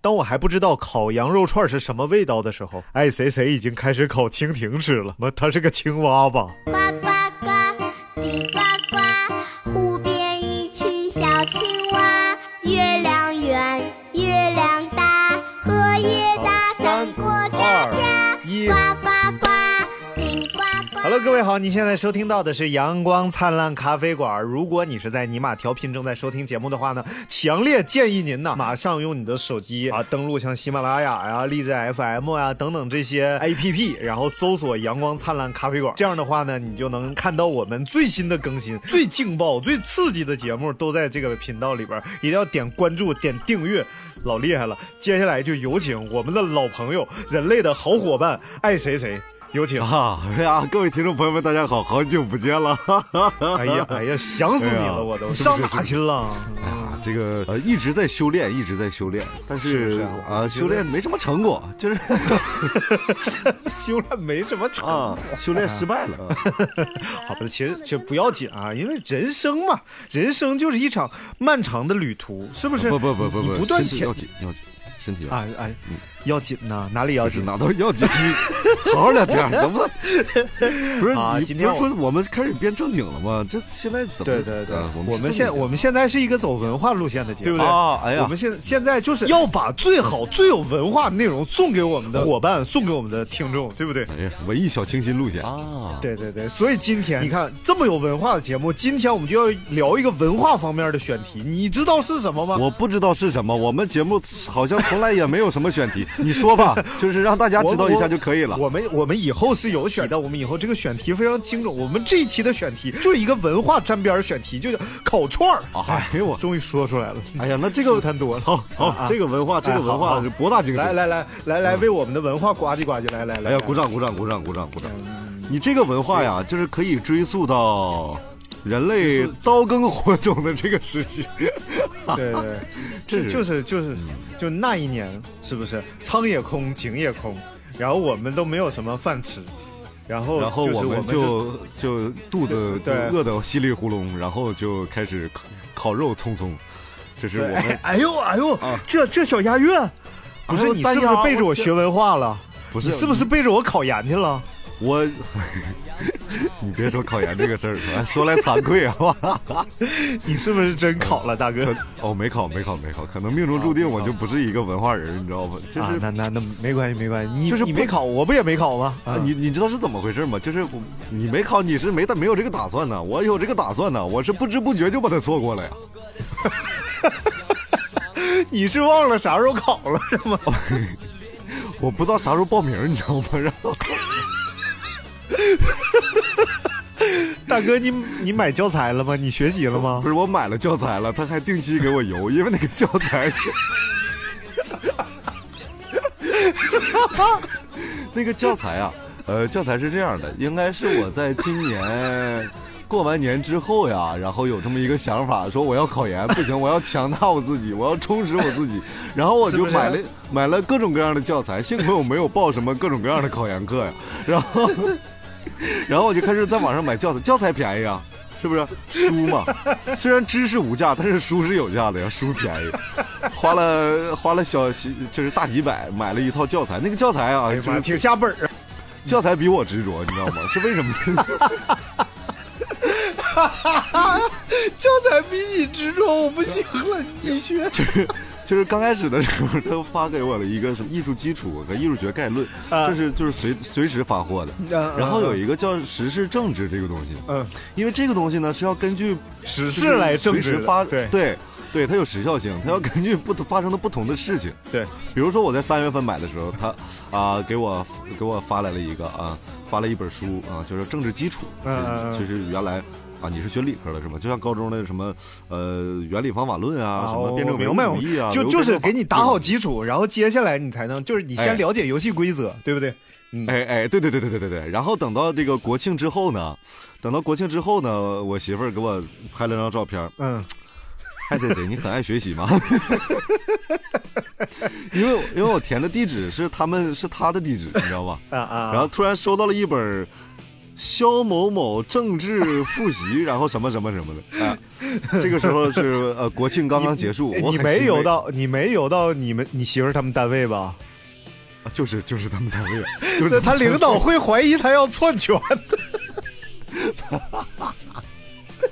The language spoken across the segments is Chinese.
当我还不知道烤羊肉串是什么味道的时候，爱谁谁已经开始烤蜻蜓吃了。妈，它是个青蛙吧？呱呱呱，顶呱 Hello，各位好，你现在收听到的是阳光灿烂咖啡馆。如果你是在尼玛调频正在收听节目的话呢，强烈建议您呢马上用你的手机啊登录像喜马拉雅呀、荔枝 FM 呀等等这些 APP，然后搜索“阳光灿烂咖啡馆”。这样的话呢，你就能看到我们最新的更新、最劲爆、最刺激的节目都在这个频道里边，一定要点关注、点订阅。老厉害了，接下来就有请我们的老朋友、人类的好伙伴爱谁谁，有请。啊，哎呀，各位听众朋友们，大家好，好久不见了。哎呀哎呀，想死你了，我都上哪去了？哎呀，这个呃一直在修炼，一直在修炼，但是啊修炼没什么成果，就是 修炼没什么成啊，修炼失败了。好吧，其实其实不要紧啊，因为人生嘛，人生就是一场漫长的旅途，是不是？不不不不不，不断前身体要紧要紧，身体要紧。哎哎，要紧呐，哪里要紧？哪都要紧，你 好好聊天，能不能？不是你啊今天不是说我们开始变正经了吗？这现在怎么？对对对啊，我们现我们现在是一个走文化路线的节目，对不对？啊，哎呀，我们现现在就是要把最好、最有文化的内容送给我们的伙伴，送给我们的听众，对不对？哎呀，文艺小清新路线啊，对对对，所以今天你看这么有文化的节目，今天我们就要聊一个文化方面的选题，你知道是什么吗？我不知道是什么，我们节目好像从来也没有什么选题，你说吧，就是让大家知道一下就可以了。我们我们以后是有选的，我们以后这个选题非常精准。我们这一期的选题就一个文化沾边儿选题，就叫烤串儿。哎呦我，终于说出来了。哎呀，那这个太多了。好好啊，这个文化，这个文化是博大精深。来来来来来，为我们的文化呱唧呱唧，来来来。哎呀，鼓掌鼓掌鼓掌鼓掌鼓掌！嗯你这个文化呀，就是可以追溯到人类刀耕火种的这个时期。对 对，这就是就是就是就那一年，是不是仓也空，井也空，然后我们都没有什么饭吃，然后然后就是我我们就就肚子就饿得稀里糊涂，然后就开始烤烤肉匆匆。这是我们哎哎呦哎呦啊，这这小押韵，不是你是不是背着我学文化了？不是你是不是背着我考研去了？我，你别说考研这个事儿，哎 说来惭愧啊？你是不是真考了，大哥？哦，没考，没考，没考，可能命中注定我就不是一个文化人，你知道吧？就啊是，那那那没关系，没关系，你就是你没考，我不也没考吗？啊，你你知道是怎么回事吗？就是我你没考，你是没没有这个打算呢，我有这个打算呢，我是不知不觉就把它错过了呀。你是忘了啥时候考了是吗？我不知道啥时候报名，你知道吗？然后大哥，你你买教材了吗？你学习了吗不？是我买了教材了，他还定期给我邮，因为那个教材是。那个教材啊，呃，教材是这样的，应该是我在今年过完年之后呀，然后有这么一个想法，说我要考研，不行，我要强大我自己，我要充实我自己，然后我就买了买了各种各样的教材，幸亏我没有报什么各种各样的考研课呀，然后 然后我就开始在网上买教材，教材便宜啊。是不是书嘛？虽然知识无价，但是书是有价的呀，书便宜，花了花了小就是大几百买了一套教材，那个教材啊，就是挺下本儿啊！教材比我执着，你知道吗？是为什么？教材比你执着，我不行了，你继续。就是刚开始的时候，他发给我了一个什么艺术基础和艺术学概论，啊这是就是随随时发货的。嗯然后有一个叫时事政治这个东西，嗯，因为这个东西呢是要根据时事来政治发，对对对，它有时效性，它要根据不同发生的不同的事情。对，比如说我在三月份买的时候，他啊、给我给我发来了一个啊、发了一本书啊、就是政治基础，就是原来。啊，你是学理科的是吗？就像高中的什么，呃，原理方法论啊，什么辩证唯明白，物主义啊，就就是给你打好基。础，然后接下来你才能，就是你哎先了解游戏规则，对不对？嗯，哎哎，对对对对对对对。然后等到这个国庆之后呢，等到国庆之后呢，我媳妇儿给我拍了张照片，嗯，嗨谁谁，你很爱学习吗？因为因为我填的地址是他们是他的地址，你知道吧？啊啊，然后突然收到了一本肖某某政治复习，然后什么什么什么的 啊，这个时候是呃国庆刚刚结束，我你没有到，你没有到你们你媳妇儿他们单位吧？啊就是就是他们单位，就是那他领导会怀疑他要篡权的。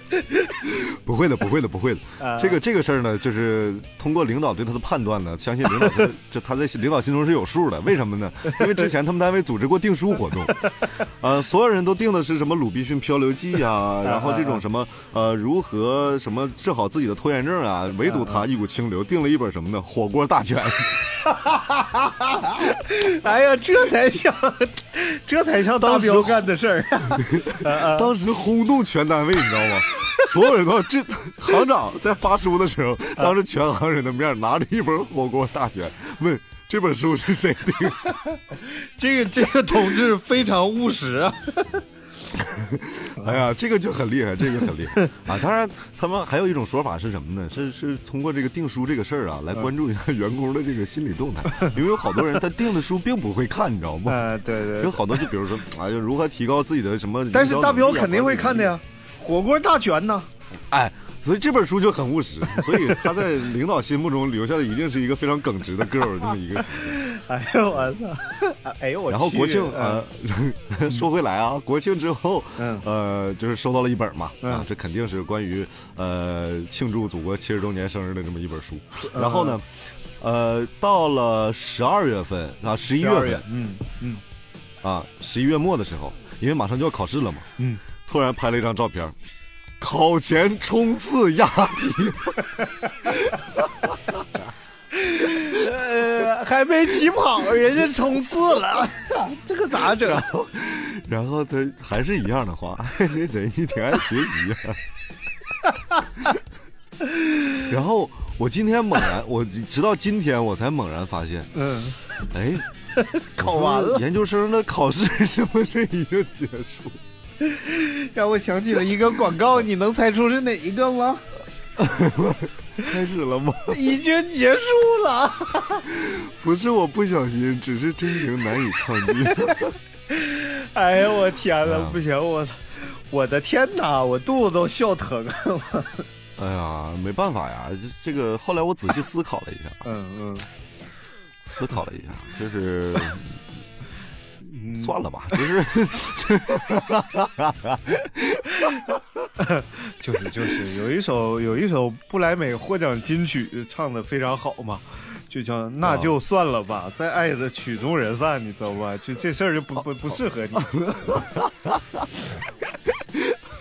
不会的，不会的，不会的。啊这个这个事儿呢，就是通过领导对他的判断呢，相信领导是 就他在领导心中是有数的。为什么呢？因为之前他们单位组织过订书活动，呃，所有人都订的是什么《鲁滨逊漂流记》啊，然后这种什么呃如何什么治好自己的拖延症啊，唯独他一股清流，订了一本什么呢？《火锅大全》。哎呀，这才像，这才像大当时彪干的事儿。当时轰动全单位，你知道吗？所有人都这行长在发书的时候，当着全行人的面拿着一本《火锅大全》，问这本书是谁订？这个这个同志非常务实啊。哎呀，这个就很厉害，这个很厉害 啊！当然，他们还有一种说法是什么呢？是是通过这个订书这个事儿啊，来关注一下员工的这个心理动态，因为有好多人他订的书并不会看，你知道吗？啊，对对有好多就比如说，哎，就如何提高自己的什么？但是大彪肯定会看的。呀，火锅大全呢。哎，所以这本书就很务实，所以他在领导心目中留下的一定是一个非常耿直的 girl 这么一个形象。哎呦我操！哎呦我去。然后国庆嗯呃，说回来啊，国庆之后，嗯呃，就是收到了一本嘛，嗯啊，这肯定是关于呃庆祝祖国七十周年生日的这么一本书。然后呢，呃，到了十二月份啊，十一月份嗯嗯啊，十一月末的时候，因为马上就要考试了嘛，嗯，突然拍了一张照片，考前冲刺押题，呃，还没起跑，人家冲刺了，这个咋整？然后他还是一样的话，爱谁谁，你挺爱学习啊。然后我今天猛然，我直到今天我才猛然发现，嗯，哎，考完了，研究生的考试是不是已经结束？让我想起了一个广告，你能猜出是哪一个吗？开始了吗？已经结束了。不是我不小心，只是真情难以抗拒。哎呀，我天呐，啊不行，我我的天哪，我肚子都笑疼了。哎呀，没办法呀，这这个后来我仔细思考了一下，嗯嗯，思考了一下，就是。算了吧，就是 就是就是有一首有一首布莱美获奖金曲唱的非常好嘛，就叫那就算了吧，再爱的曲终人散，你知道吧？就这事儿就不不不适合你。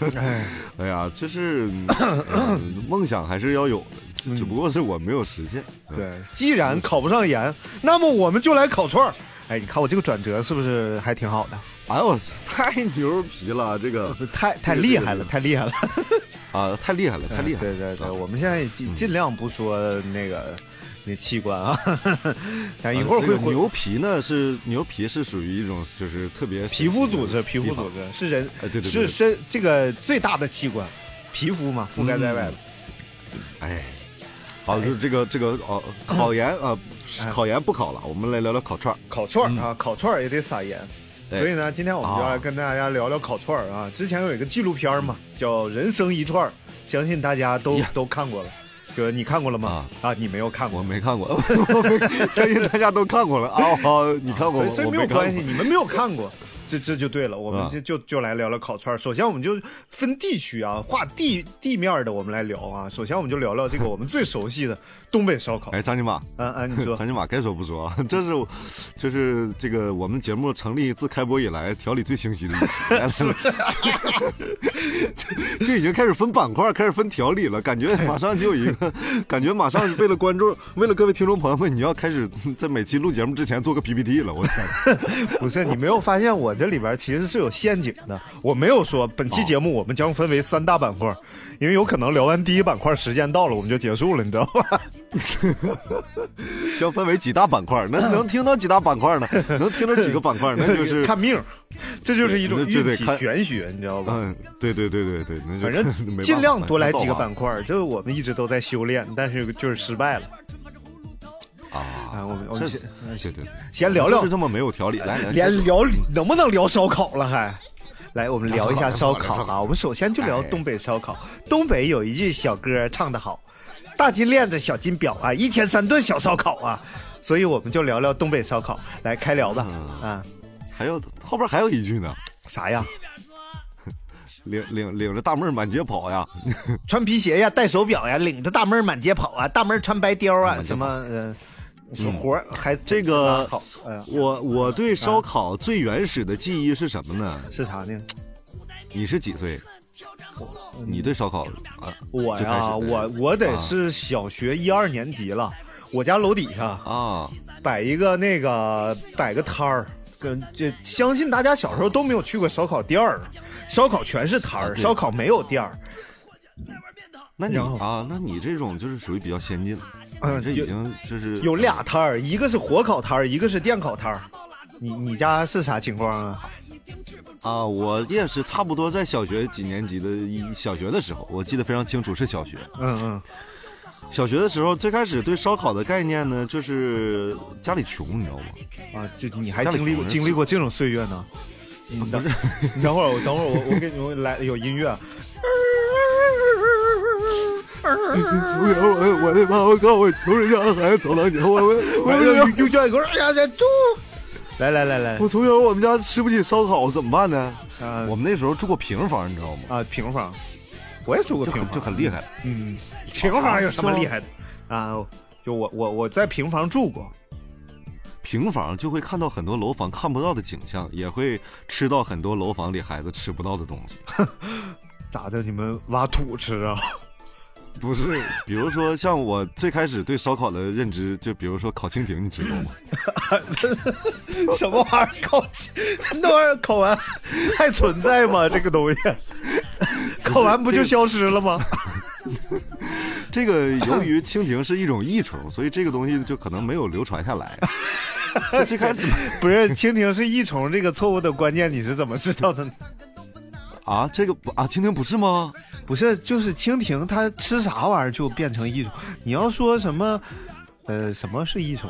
哎，哎呀，这是、呃梦想还是要有的，只不过是我没有实现。对，既然考不上研，那么我们就来烤串儿。哎，你看我这个转折是不是还挺好的？哎呦，太牛皮了，这个 太太厉害了，太厉害了，啊，太厉害了，太厉害了。对对对，我们现在尽尽量不说那个那器官啊，但一会儿会牛皮呢，是牛皮是属于一种就是特别皮肤组织，皮肤组织是人哎，对对对，是身这个最大的器官，皮肤嘛，覆盖在外的。哎，好，就是这个这个哦，考研啊，哎考研不考了，我们来聊聊烤串儿。烤串儿啊，烤串儿也得撒盐。所以呢，今天我们就要来跟大家聊聊烤串儿啊。之前有一个纪录片嘛，叫《人生一串儿》，相信大家都都看过了。就你看过了吗？啊，你没有看过我。没看过，我 没相信大家都看过了啊。好，你看过，所以没有关系，你们没有看过，这这就对了。我们啊就就就来聊聊烤串儿。首先，我们就分地区啊，划地地面的，我们来聊啊。首先，我们就聊聊这个我们最熟悉的东北烧烤。哎，张金马，嗯嗯，你说 张金马该说不说啊，这是我这是这个我们节目成立自开播以来条理最清晰的一期，来来来这这已经开始分板块，开始分条理了，感觉马上就有一个，感觉马上为了观众，为了各位听众朋友们，你要开始在每期录节目之前做个 PPT 了，我天，不是你没有发现我这里边其实是有陷阱的。我没有说本期节目我们将分为三大板块，因为有可能聊完第一板块时间到了，我们就结束了，你知道吧？将分为几大板块，那能听到几大板块呢？能听到几个板块？那就是看命，这就是一种运气玄学，你知道吧？嗯，对对对对对，那就反正 尽量多来几个板块，这个我们一直都在修炼，但是就是失败了啊，啊。我们我们先对对，先聊聊就是这么没有条理，来来连聊能不能聊烧烤了还？来，我们聊一下烧烤啊。我们首先就聊哎东北烧烤。东北有一句小歌唱得好，大金链子，小金表啊，一天三顿小烧烤啊。所以我们就聊聊东北烧烤，来开聊吧。嗯啊，还有后边还有一句呢，啥呀？领领领着大妹儿满街跑呀，穿皮鞋呀，戴手表呀，领着大妹儿满街跑啊，大妹儿穿白貂啊，什么呃，什么活儿还这个我我对烧烤最原始的记忆是什么呢？是啥呢？你是几岁？你对烧烤啊？我呀，我我得啊是小学一二年级了，我家楼底下啊，摆一个那个摆个摊儿，跟这相信大家小时候都没有去过烧烤店儿，烧烤全是摊儿，烧烤没有店儿。那你啊，那你这种就是属于比较先进了，嗯这已经就是有俩摊儿，一个是火烤摊儿，一个是电烤摊儿。你你家是啥情况啊？啊，我也是差不多在小学几年级的一小学的时候，我记得非常清楚，是小学。嗯嗯，小学的时候，最开始对烧烤的概念呢，就是家里穷，你知道吗？啊，就你还经历过经历过这种岁月呢？你等你等会儿，我等会儿，我我给你们来有音乐。从小我我的妈，我靠，我穷人家的孩子走到你，我我我又又叫一个，哎呀！来来来来，我从小我们家吃不起烧烤，怎么办呢？啊我们那时候住过平房，你知道吗？啊平房，我也住过平房，就很厉害。嗯，平房有什么厉害的啊？就我我我在平房住过，平房就会看到很多楼房看不到的景象，也会吃到很多楼房里孩子吃不到的东西。咋的？你们挖土吃啊？不是，比如说像我最开始对烧烤的认知，就比如说烤蜻蜓，你知道吗？什么玩意儿？烤那玩意儿烤完还存在吗？这个东西烤完不就消失了吗？这个由于蜻蜓是一种益虫，所以这个东西就可能没有流传下来。最开始 不是，蜻蜓是益虫这个错误的观念，你是怎么知道的呢？啊，这个不啊，蜻蜓不是吗？不是，就是蜻蜓它吃啥玩意儿就变成益虫。你要说什么，呃，什么是益虫？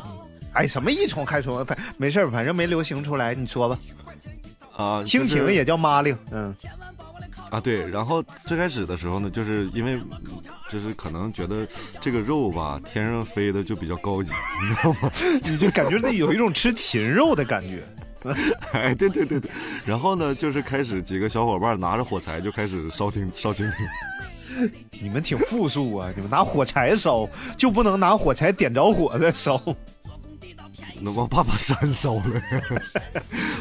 哎，什么益虫害虫，反没事儿反正没流行出来，你说吧。啊，蜻蜓也叫马铃，嗯，啊，对。然后最开始的时候呢，就是因为就是可能觉得这个肉吧，天上飞的就比较高级，你知道吗？你就感觉那有一种吃禽肉的感觉。哎，对对对对。然后呢，就是开始几个小伙伴拿着火柴就开始烧蜻烧蜻蜓。你们挺富庶啊！你们拿火柴烧，就不能拿火柴点着火再烧？那我怕把山烧了，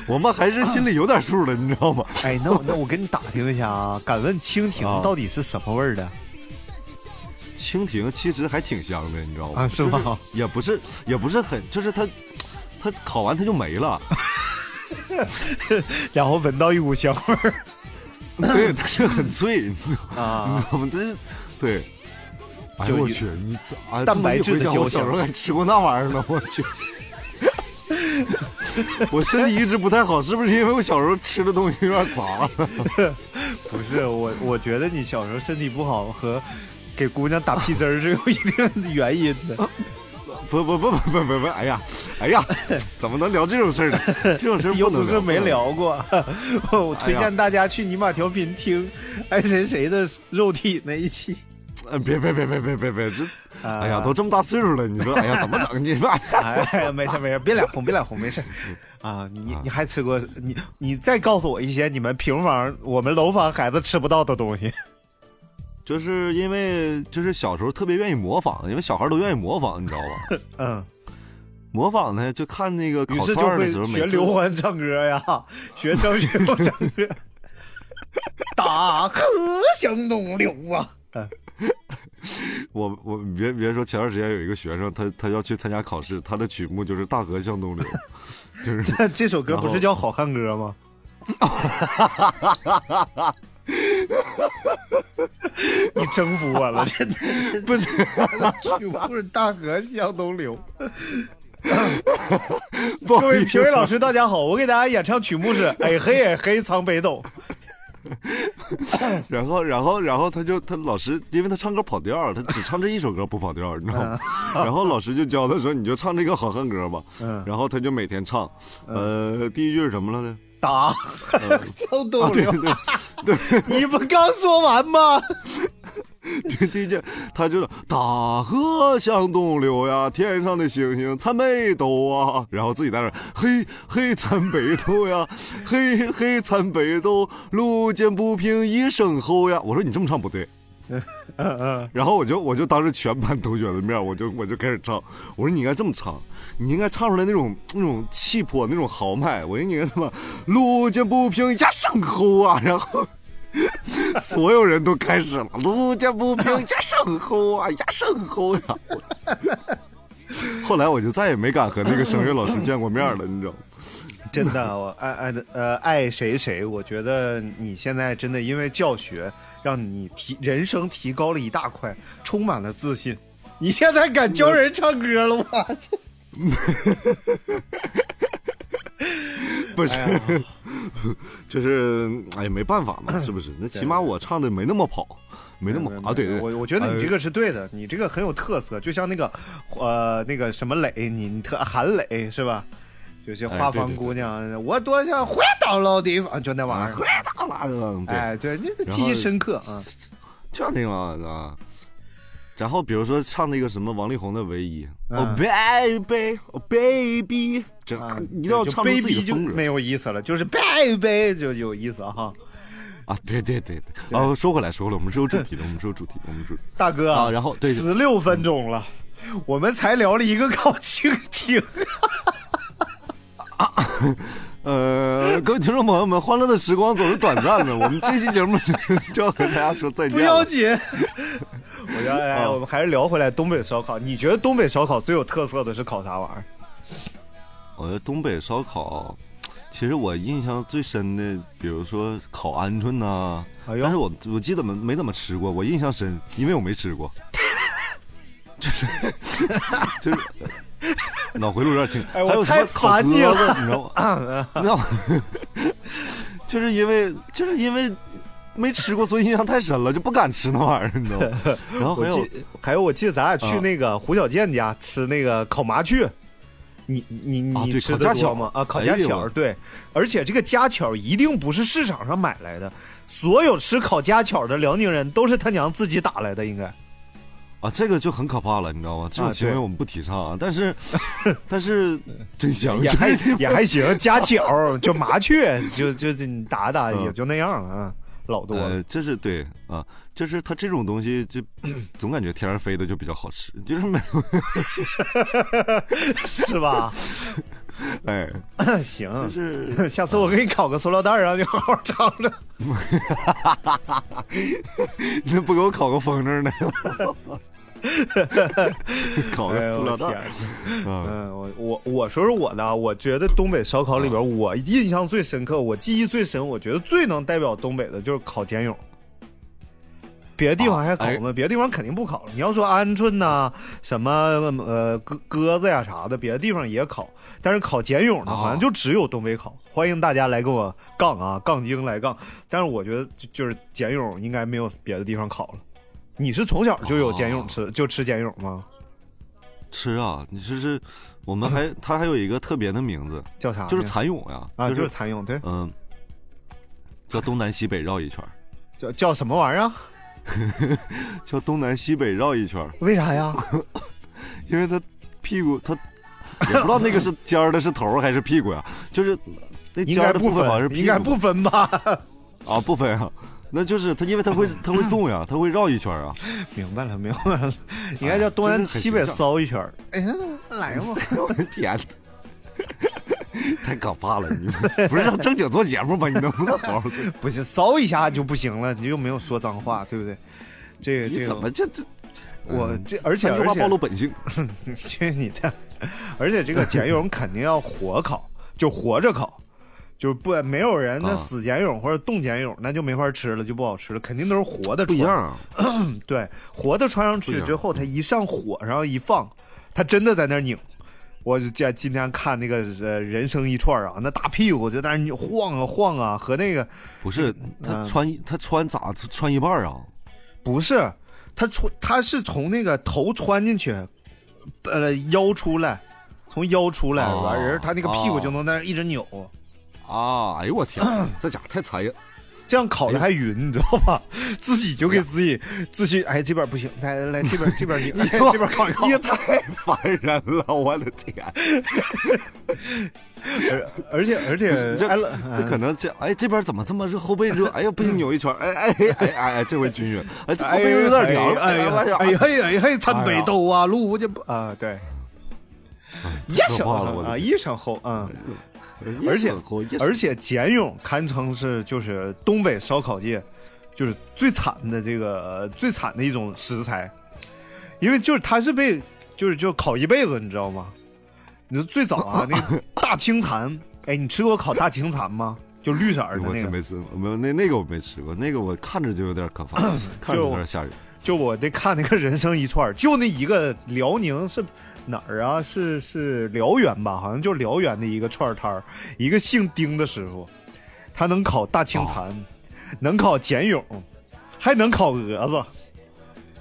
我们还是心里有点数的，你知道吗？哎，那我那我给你打听一下啊，敢问蜻蜓啊到底是什么味儿的？蜻蜓其实还挺香的，你知道吗？啊是吗就是也不是，也不是很，就是它，它烤完它就没了。然后闻到一股香味儿对，它是很脆，你知道吗？啊！我们这是对。哎呦我去，你蛋白质焦香小时候还吃过那玩意儿呢，我去。我身体一直不太好，是不是因为我小时候吃的东西有点杂？不是我，我觉得你小时候身体不好和给姑娘打屁汁儿是有一定的原因的。不不不不不不不，哎呀，哎呀，怎么能聊这种事儿呢？这种事儿又不是没聊过，我推荐大家去尼玛调频听爱谁谁的肉体那一期。呃，别别别别别别别，哎呀，都这么大岁数了，你说，哎呀，怎么整？你说，哎，没事没事，别脸红别脸红，没事。啊，你你还吃过你你再告诉我一些你们平房我们楼房孩子吃不到的东西。就是因为就是小时候特别愿意模仿，因为小孩都愿意模仿，你知道吧？嗯，模仿呢，就看那个烤于是就会串儿的时候，学刘欢唱歌呀，学张学友唱歌。大河向东流啊！我我别别说，前段时间有一个学生，他他要去参加考试，他的曲目就是《大河向东流》，就是这首歌不是叫《好汉歌》吗？你征服我了，真的不是曲目是《大河向东流》。各位评委老师，大家好，我给大家演唱曲目是《哎嘿哎嘿藏北斗》。然后然后然后他就他老师，因为他唱歌跑调儿，他只唱这一首歌不跑调儿，你知道吗？然后老师就教他说，你就唱这个好汉歌吧。嗯然后他就每天唱，呃，第一句是什么了呢？打 向东啊，对流，对你不刚说完吗？对，第一句他就是大河向东流呀，天上的星星参北斗啊，然后自己在那儿嘿嘿参北斗呀，嘿嘿参北斗，路见不平一声吼呀。我说你这么唱不对。然后我就我就当着全班同学的面，我就我就开始唱。我说你应该这么唱，你应该唱出来那种那种气魄，那种豪迈。我说你应该什么路见不平一声吼啊，然后 所有人都开始了，路见不平一声吼啊，一声吼呀。后来我就再也没敢和那个声乐老师见过面了，你知道吗？真的，我爱爱的呃爱谁谁，我觉得你现在真的因为教学，让你提人生提高了一大块，充满了自信。你现在敢教人唱歌了，我去！不 是，哎就是哎呀没办法嘛，是不是？那起码我唱的没那么跑，没那么啊，对对，对我我觉得你这呃个是对的，你这个很有特色，就像那个呃那个什么磊，你你特韩磊是吧？有些花房哎对对对姑娘，我多想回到老地方，就那玩意儿。回到哪了？对，哎，对，那个记忆深刻啊。就那个啊。然后比如说唱那个什么王力宏的《唯一》，嗯哦 baby，哦 baby，这啊，一定要唱出自己 baby 就没有意思了，就是 baby 就有意思哈。啊！对对对对，哦，说回来说回来，我们是有主题的，我们是有主题，我们是大哥啊然后对十六分钟了，我们才聊了一个考蜻蜓。呃，各位听众朋友们，欢乐的时光总是短暂的，我们这期节目就要和大家说再见不。要紧。我觉得，哎，啊我们还是聊回来东北烧烤。你觉得东北烧烤最有特色的是烤啥玩意儿？我觉得东北烧烤，其实我印象最深的，比如说烤鹌鹑呐、哎但是我我记得没没怎么吃过，我印象深，因为我没吃过，就是 就是脑回路有点轻。哎我太烤烦你了你知道吗？你知道吗？就是因为就是因为没吃过，所以印象太深了，就不敢吃那玩意儿，你知道吗？然后还有，还有我记得咱俩去啊那个胡小健家吃那个烤麻雀。你你你吃烤家巧的多吗？啊，烤家巧对，而且这个家巧一定不是市场上买来的，所有吃烤家巧的辽宁人都是他娘自己打来的，应该。啊，这个就很可怕了，你知道吗？这种行为我们不提倡啊，但是 但是真香，也还 也还行，家巧就麻雀，就就就你打打嗯也就那样了啊，老多了。呃，这是对啊，就是它这种东西就总感觉天上飞的就比较好吃，就是没 是吧？哎，行就，是 下次我给你烤个塑料袋儿，让你好好尝尝。那不给我烤个风筝呢？烤哎呦个塑料袋 嗯，我我我说说我的啊，我觉得东北烧烤里边，我印象最深刻，我记忆最深，我觉得最能代表东北的就是烤茧蛹。别的地方还烤吗？别的地方肯定不烤了。你要说鹌鹑呐、什么呃鸽鸽子呀啥的，别的地方也烤，但是烤茧蛹的哦好像就只有东北烤。欢迎大家来跟我杠啊，杠精来杠。但是我觉得就就是茧蛹应该没有别的地方烤了。你是从小就有茧蛹吃，就吃茧蛹吗？吃啊！你这是我们还 它还有一个特别的名字，叫啥？就是蚕蛹呀，啊，就就是蚕蛹，对，嗯，叫东南西北绕一圈，叫叫什么玩意儿啊？叫东南西北绕一圈，为啥呀？因为它屁股它也不知道那个是尖儿的是头儿还是屁股呀，就是那尖儿的部分好像是应该不分吧？啊，不分啊，那就是它，因为它会 它会动呀，它会绕一圈儿啊。明白了，明白了，应该叫东南西北骚一圈儿。哎呀，来吧，我的天，太可怕了！你不是让正经做节目吗？你能不能好好做？不行骚一下就不行了，你又没有说脏话，对不对？这个这个你怎么这这？嗯我这而且而且暴露本性。去你的！而且这个茧蛹肯定要活烤，就活着烤，就是不没有人那啊死茧蛹或者冻茧蛹，那就没法吃了，就不好吃了，肯定都是活的。不一样，啊，对，活的穿上去之后，它一上火上一放，它真的在那儿拧。我就今今天看那个呃人生一串啊，那大屁股就在那儿晃啊晃啊，和那个不是他嗯穿一他穿咋穿一半儿啊？不是，他穿他是从那个头穿进去，呃腰出来，从腰出来，哦完人他那个屁股哦就能在那一直扭。啊！哎呦我天，这家伙太残忍。这样烤的还匀，你知道吧？自己就给自己自信，哎，这边不行，来来来，这边这边你，哎 这边烤一烤你。也太烦人了，我的天！而而且而且，这哎这可能这哎这边怎么这么热？后背热，哎呀不行扭一圈，哎哎哎哎哎，这回均匀。哎这后背又有点凉了，哎呀呀哎嘿哎嘿，参北斗啊，路就不啊，对，一可声啊，一声吼，嗯。而且而且茧蛹堪称是就是东北烧烤界就是最惨的这个最惨的一种食材，因为就是它是被就是就烤一辈子，你知道吗？你说最早啊，那个 大青蚕，哎，你吃过烤大青蚕吗？就绿色的那个，我真没吃过，没有那那个我没吃过，那个我看着就有点可怕，看着有点吓人。就我得看那个人生一串儿，就那一个辽宁是哪儿啊？是是辽源吧？好像就辽源的一个串摊儿，一个姓丁的师傅，他能烤大青蚕，能烤茧蛹，还能烤蛾子，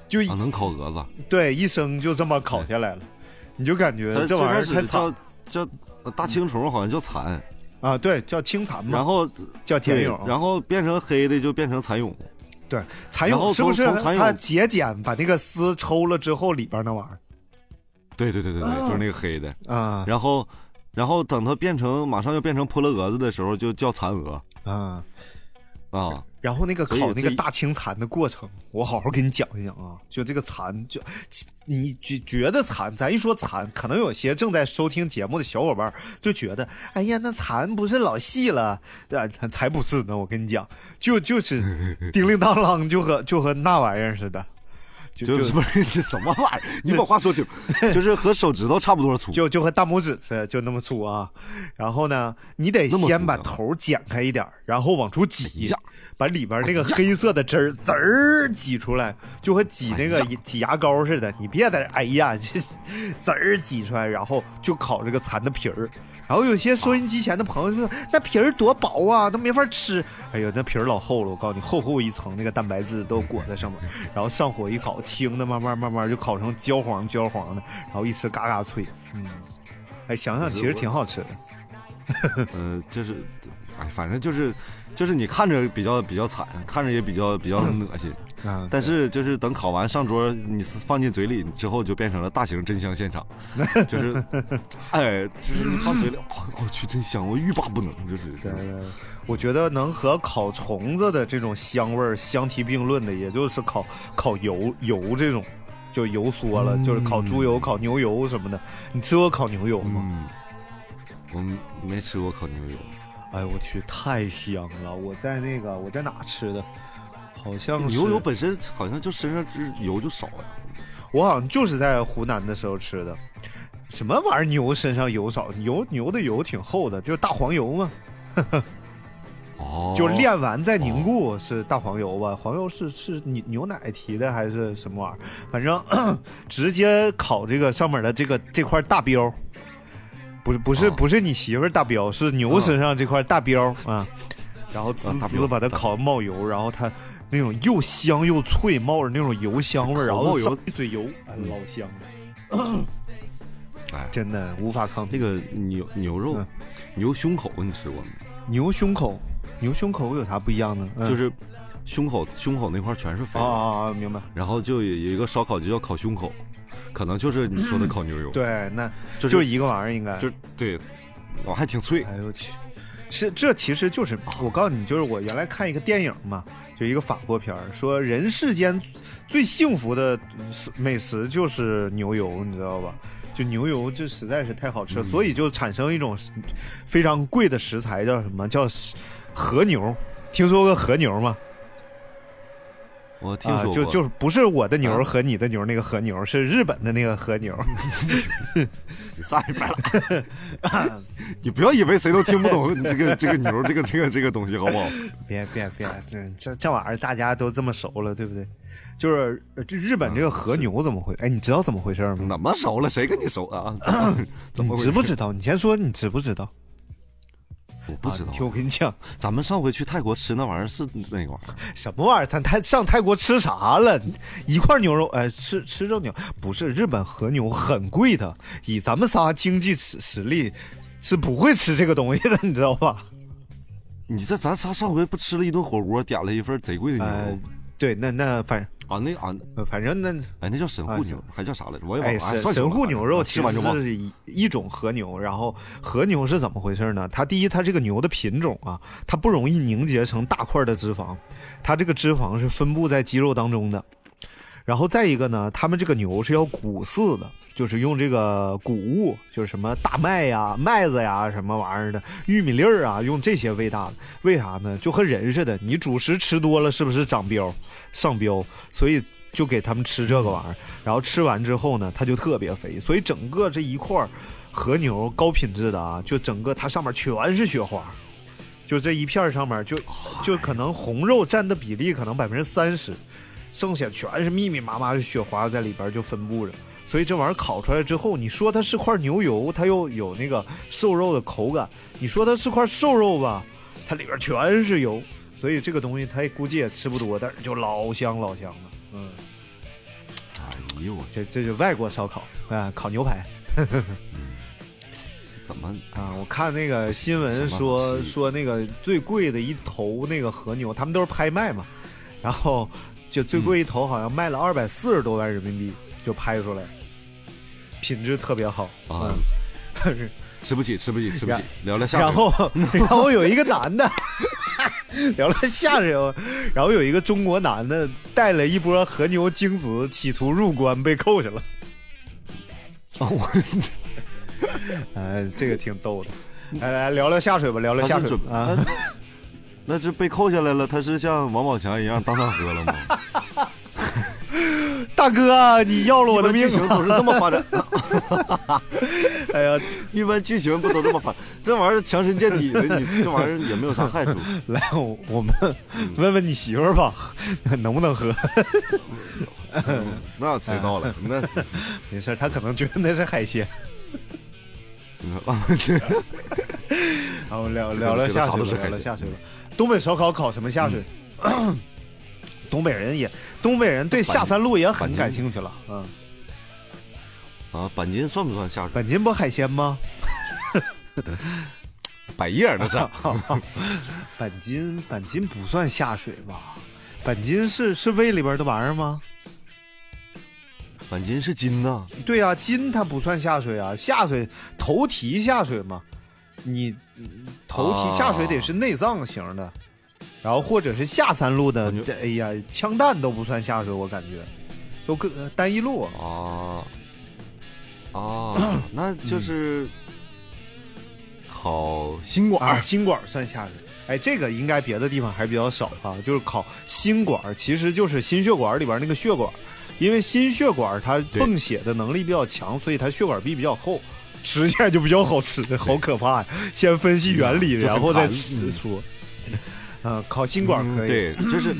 就能烤蛾子，对一生就这么烤下来了，你就感觉这玩意儿太惨叫大青虫，好像叫蚕，啊！对，叫青蚕嘛，然后叫茧蛹，然后变成黑的就变成蚕蛹，对蚕蛹是不是它节俭把那个丝抽了之后里边那玩意儿对对对对对，哦就是那个黑的。啊然后，然后等它变成马上要变成扑了蛾子的时候，就叫蚕蛾啊。啊。然后那个烤那个大青蚕的过程，我好好给你讲一讲啊。就这个蚕，就你觉觉得蚕，咱一说蚕，可能有些正在收听节目的小伙伴就觉得，哎呀，那蚕不是老细了？啊，才不是呢！我跟你讲，就就是叮铃当啷，就和就和那玩意儿似的，就不是 这什么玩意儿？你把话说清，就是和手指头差不多粗。就就和大拇指似的，就那么粗啊。然后呢，你得先把啊头剪开一点儿，然后往出挤哎呀，把里边那个黑色的汁儿滋儿挤出来，就和挤那个挤牙膏似的。你别在这哎呀，这滋儿挤出来，然后就烤这个蚕的皮儿。然后有些收音机前的朋友说：“那皮儿多薄啊，都没法吃。”哎呦，那皮儿老厚了，我告诉你，厚厚一层那个蛋白质都裹在上面，然后上火一烤，轻的慢慢慢慢就烤成焦黄焦黄的，然后一吃嘎嘎脆。嗯，哎，想想其实挺好吃的。呃，就是，哎，反正就是，就是你看着比较比较惨，看着也比较比较恶心，啊，但是就是等烤完上桌，你放进嘴里之后，就变成了大型真香现场，就是，哎，就是你放嘴里，哦，我去，真香，我欲罢不能，就是，对，我觉得能和烤虫子的这种香味儿相提并论的，也就是烤烤油油这种，就油缩了，就是烤猪油、烤牛油什么的。你吃过烤牛油吗？嗯，我没吃过烤牛油，哎，我去，太香了！我在那个我在哪吃的？好像是牛油本身好像就身上就油就少呀，我好像就是在湖南的时候吃的。什么玩意儿？牛身上油少？牛牛的油挺厚的，就是大黄油嘛。哦，就炼完再凝固是大黄油吧？黄油是是牛牛奶提的还是什么玩意儿？反正 直接烤这个上面的这个这块大膘，不是不是、哦。不是你媳妇儿大膘，是牛身上这块大膘啊。然后滋滋把它烤冒油，然后它那种又香又脆，冒着那种油香味儿，然后一嘴油，哎，老香了，哎，真的无法抗拒。这个牛牛肉嗯，牛胸口你吃过没？牛胸口，牛胸口有啥不一样呢？嗯就是胸口胸口那块全是肥啊，啊啊，明白。然后就有有一个烧烤就叫烤胸口，可能就是你说的烤牛油，，对，那就就一个玩意儿应该。就对，哦还挺脆，哎呦我去，是这其实就是我告诉你，就是我原来看一个电影嘛，就一个法国片儿，说人世间最幸福的美食就是牛油，你知道吧？就牛油就实在是太好吃了，所以就产生一种非常贵的食材，叫什么叫和牛？听说过和牛吗？我听说过，啊、就就是不是我的牛啊和你的牛那个和牛，是日本的那个和牛。你上一边了，你不要以为谁都听不懂这个这个牛这个这个这个东西好不好？别别别，嗯，这这玩意儿大家都这么熟了，对不对？就是日本这个和牛怎么回？哎，你知道怎么回事吗？怎么熟了？谁跟你熟啊？怎么知不知道？你先说，你知不知道？我不知道啊。听我跟你讲，咱们上回去泰国吃那玩意儿是那个玩意儿，什么玩意儿？咱泰上泰国吃啥了？一块牛肉，哎，吃吃肉牛不是日本和牛很贵的，以咱们仨经济实实力是不会吃这个东西的，你知道吧？你这咱仨上回不吃了一顿火锅，点了一份贼贵的牛呃肉，对，那那反啊？那啊，呃反正那哎，那叫神户牛，还叫啥来着？我也哎忘了。哎神神户牛肉其。实是一一种和牛，然后和牛是怎么回事呢？它第一，它这个牛的品种啊，它不容易凝结成大块的脂肪，它这个脂肪是分布在肌肉当中的。然后再一个呢，他们这个牛是要谷饲的，就是用这个谷物，就是什么大麦呀、麦子呀、什么玩意儿的，玉米粒儿啊，用这些喂大的。为啥呢？就和人似的，你主食吃多了，是不是长膘、上膘？所以就给他们吃这个玩意儿，然后吃完之后呢，它就特别肥。所以整个这一块儿和牛高品质的啊，就整个它上面全是雪花。就这一片上面就就可能红肉占的比例可能百分之三十，剩下全是密密麻麻的雪花在里边就分布着，所以这玩意儿烤出来之后，你说它是块牛油，它又有那个瘦肉的口感；你说它是块瘦肉吧，它里边全是油，所以这个东西它估计也吃不多，但是就老香老香了。嗯，哎呦这这就外国烧烤啊，烤牛排这怎么啊！我看那个新闻说说那个最贵的一头那个和牛，他们都是拍卖嘛，然后就最贵一头好像卖了二百四十多万人民币就拍出来，品质特别好啊嗯 吃不起？吃不起？吃不起？聊聊下水。然后 然后有一个男的 聊了下水哦，然后有一个中国男的带了一波和牛精子，企图入关被扣下了。啊，我哎，这个挺逗的。来来聊聊下水吧，聊聊下水吧啊。那那是被扣下来了，他是像王宝强一样当上喝了吗？大哥，你要了我的命剧情都是这么发展。哎呀，一般剧情不都这么发？这玩意儿强身健体的，你这玩意儿也没有啥害处。来，我我们问问你媳妇儿吧，能不能喝？那谁到了？那是没事儿，她可能觉得那是海鲜。啊，然后聊聊聊下水了，下水吧。东北烧烤烤什么下水？东北人也，东北人对下三路也很感兴趣了。嗯，啊，板筋算不算下水？板筋不海鲜吗？百叶那是。板筋，板筋不算下水吧？板筋是是胃里边的玩意儿吗？板筋是筋呐，对呀、筋它不算下水啊，下水头蹄下水嘛，你嗯头蹄下水得是内脏型的，然后或者是下三路的哎呀，枪弹都不算下水，我感觉。都跟呃单一路。啊。啊，那就是烤心管心管算下水。哎，这个应该别的地方还比较少啊，就是烤心管，其实就是心血管里边那个血管，因为心血管它泵血的能力比较强，所以它血管壁比较厚，吃起来就比较好吃，好可怕呀！先分析原理，然后再吃说。嗯，烤心管可以。嗯对，就是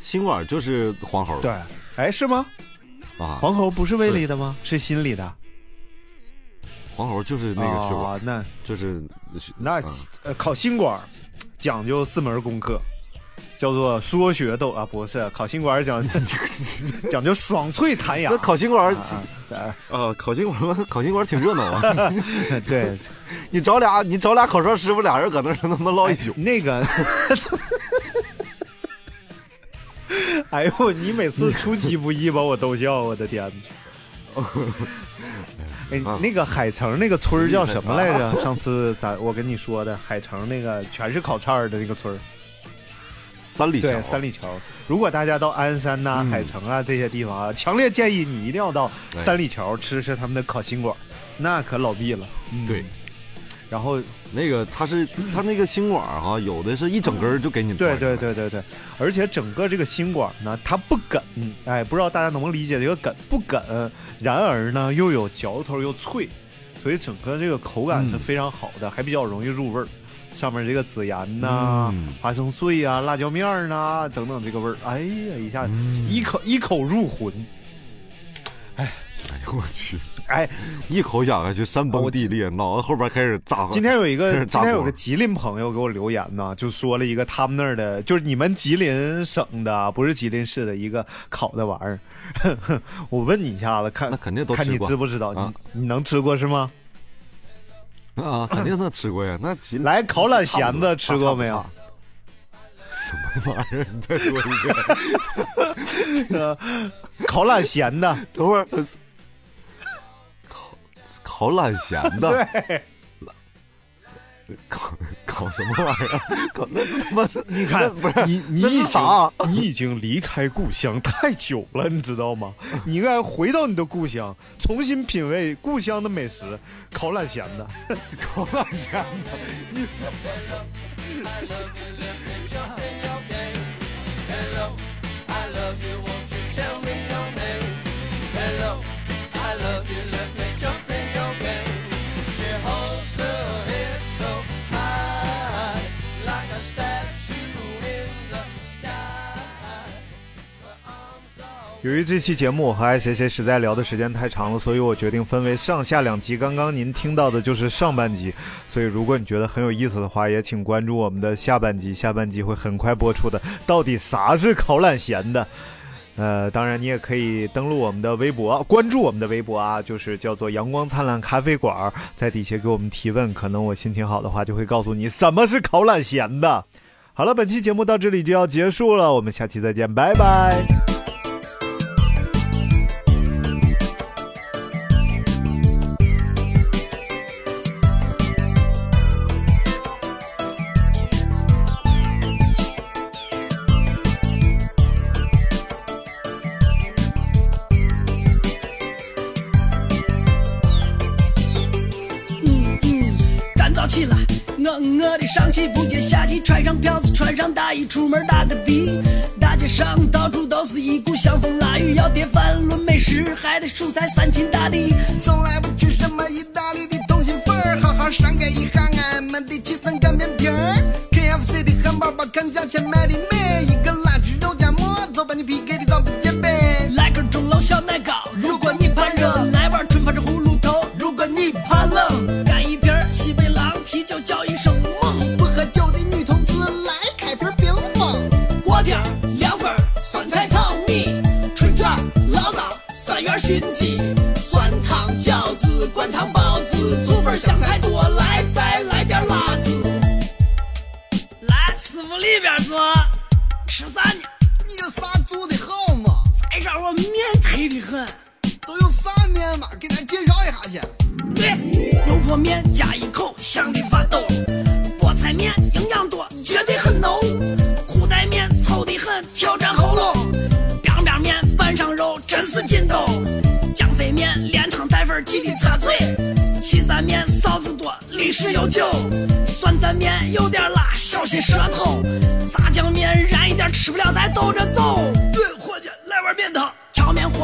心管就是黄喉对，哎，是吗？啊，黄喉不是胃里的吗？是心里的。黄喉就是那个血管那就是那烤心管讲究四门功课，叫做说学逗啊，不是烤心管儿讲 讲究爽脆弹牙那。烤心管儿啊啊，烤心管儿烤心管挺热闹啊。对，你找俩你找俩烤串师傅，俩人搁那儿他妈唠一宿。那个，哎呦，你每次出其不意把我逗笑，我的天哪！哎，那个海城那个村儿叫什么来着？上次咱我跟你说的海城那个全是烤串儿的那个村儿，对，三里桥，三里桥。如果大家到鞍山呐、嗯。海城啊这些地方啊，强烈建议你一定要到三里桥吃吃他们的烤心管儿，那可老毕了。嗯。对，然后那个他是他那个心管儿哈，有的是一整根儿就给你对对对对对，而且整个这个心管呢，它不梗，哎，不知道大家能不能理解这个梗？不梗，然而呢又有嚼头又脆，所以整个这个口感是嗯。非常好的，还比较容易入味儿。上面这个孜然呐、嗯花生碎啊、辣椒面儿呐等等这个味儿，哎呀，一下嗯一口一口入魂。哎哎呦我去，哎，一口咬下去山崩地裂，脑子后边开始炸。今天有一个今天有个吉林朋友给我留言呢，就说了一个他们那儿的，就是你们吉林省的，不是吉林市的一个烤的玩意儿。我问你一下子，看那肯定都看你知不知道？啊你你能吃过是吗？啊，肯定能吃过呀。那吉来烤懒咸子吃过没有什？么玩意儿？你再说一遍。烤懒咸的，等会儿，烤烤懒咸的，对，烤烤什么玩意儿？搞那是他妈你看，不是你你已经啥你已经离开故乡太久了，你知道吗？你应该回到你的故乡，重新品味故乡的美食，烤懒咸的，烤懒咸的。由于这期节目我和爱谁谁实在聊的时间太长了，所以我决定分为上下两集。刚刚您听到的就是上半集，所以如果你觉得很有意思的话，也请关注我们的下半集，下半集会很快播出的。到底啥是烤懒咸的？呃，当然你也可以登录我们的微博，关注我们的微博啊，就是叫做“阳光灿烂咖啡馆”，在底下给我们提问，可能我心情好的话就会告诉你什么是烤懒咸的。好了，本期节目到这里就要结束了，我们下期再见，拜拜。气不接下气，穿上票子，穿上大衣，出门打个的。大街上到处都是一股香风腊雨，要叠饭论美食，还得蔬菜三秦大地。从来不去什么意大利的通心粉，好好伤感一下俺们的七层擀面皮儿。KFC 的汉堡包看价钱买的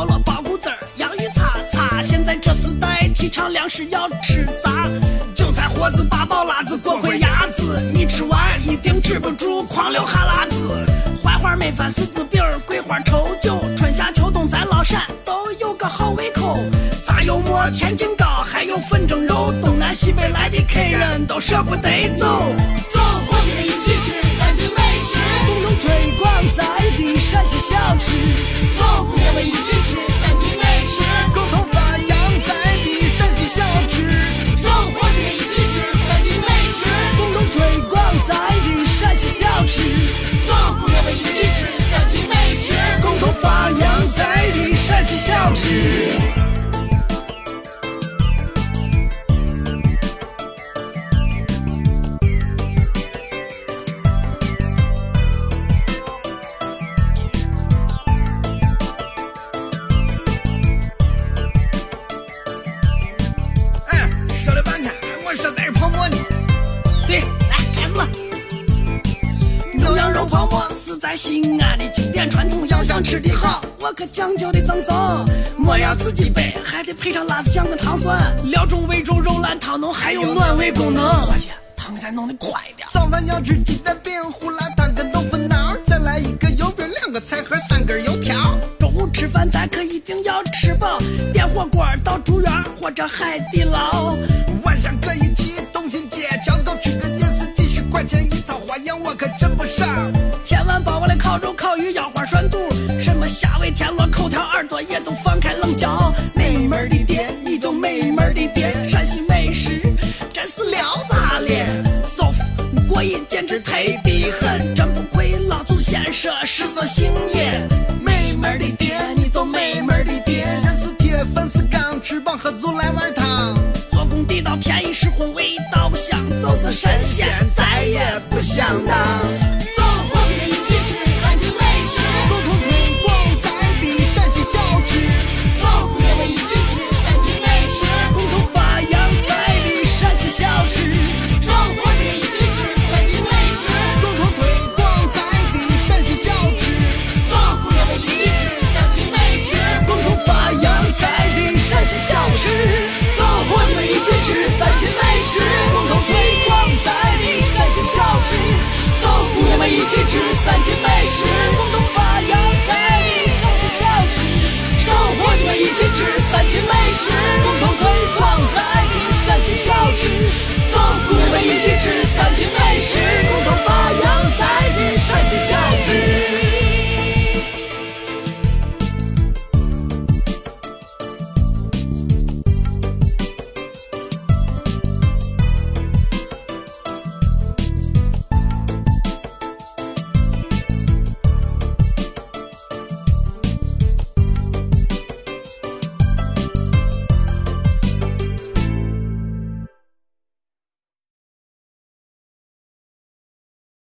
荞面饸饹包谷子，洋芋擦擦。现在这时代提倡粮食要吃杂，韭菜盒子、八宝辣子、锅盔鸭子，你吃完一定止不住狂流哈喇子。槐花焖饭、柿子饼、桂花稠酒，春夏秋冬咱老陕都有个好胃口。炸油馍、天津糕，还有粉蒸肉，东南西北来的客人都舍不得走。走，伙计们一起吃三秦美食，共同推广咱的陕西小吃。一起吃三秦美食，共同发扬在地陕西小吃。走，伙计们一起吃三秦美食，共同推广在地陕西小吃。走，们一起吃三秦美食，共同发扬咱的陕西小吃。在西安的经典传统，要想吃的好，我可讲究的赠送。馍要自己备，还得配上辣子酱跟糖蒜，料中味中肉烂汤浓，还有暖胃功能。伙计，汤给咱弄的快点。早饭要吃鸡蛋饼、胡辣汤跟豆腐脑，再来一个油饼、两个菜盒、三根油条。中午吃饭咱可一定要吃饱，点火锅到竹园或者海底捞。晚上可以去东新街，饺子沟吃个夜市，几十块钱一套，花样我可真不少。千万别忘了烤肉、烤鱼、腰花涮肚，什么虾尾、田螺、口条、耳朵也都放开冷嚼。没门的店，你就没门的店，陕西美食真是撩炸咧，舒服过瘾，简直忒的很，真不愧老祖先说，食色性也。美门的爹，你走美门的爹。人是铁，粉是钢，吃饱喝足来碗汤。做工地道，便宜实惠，味道香，就是神仙再也不想当。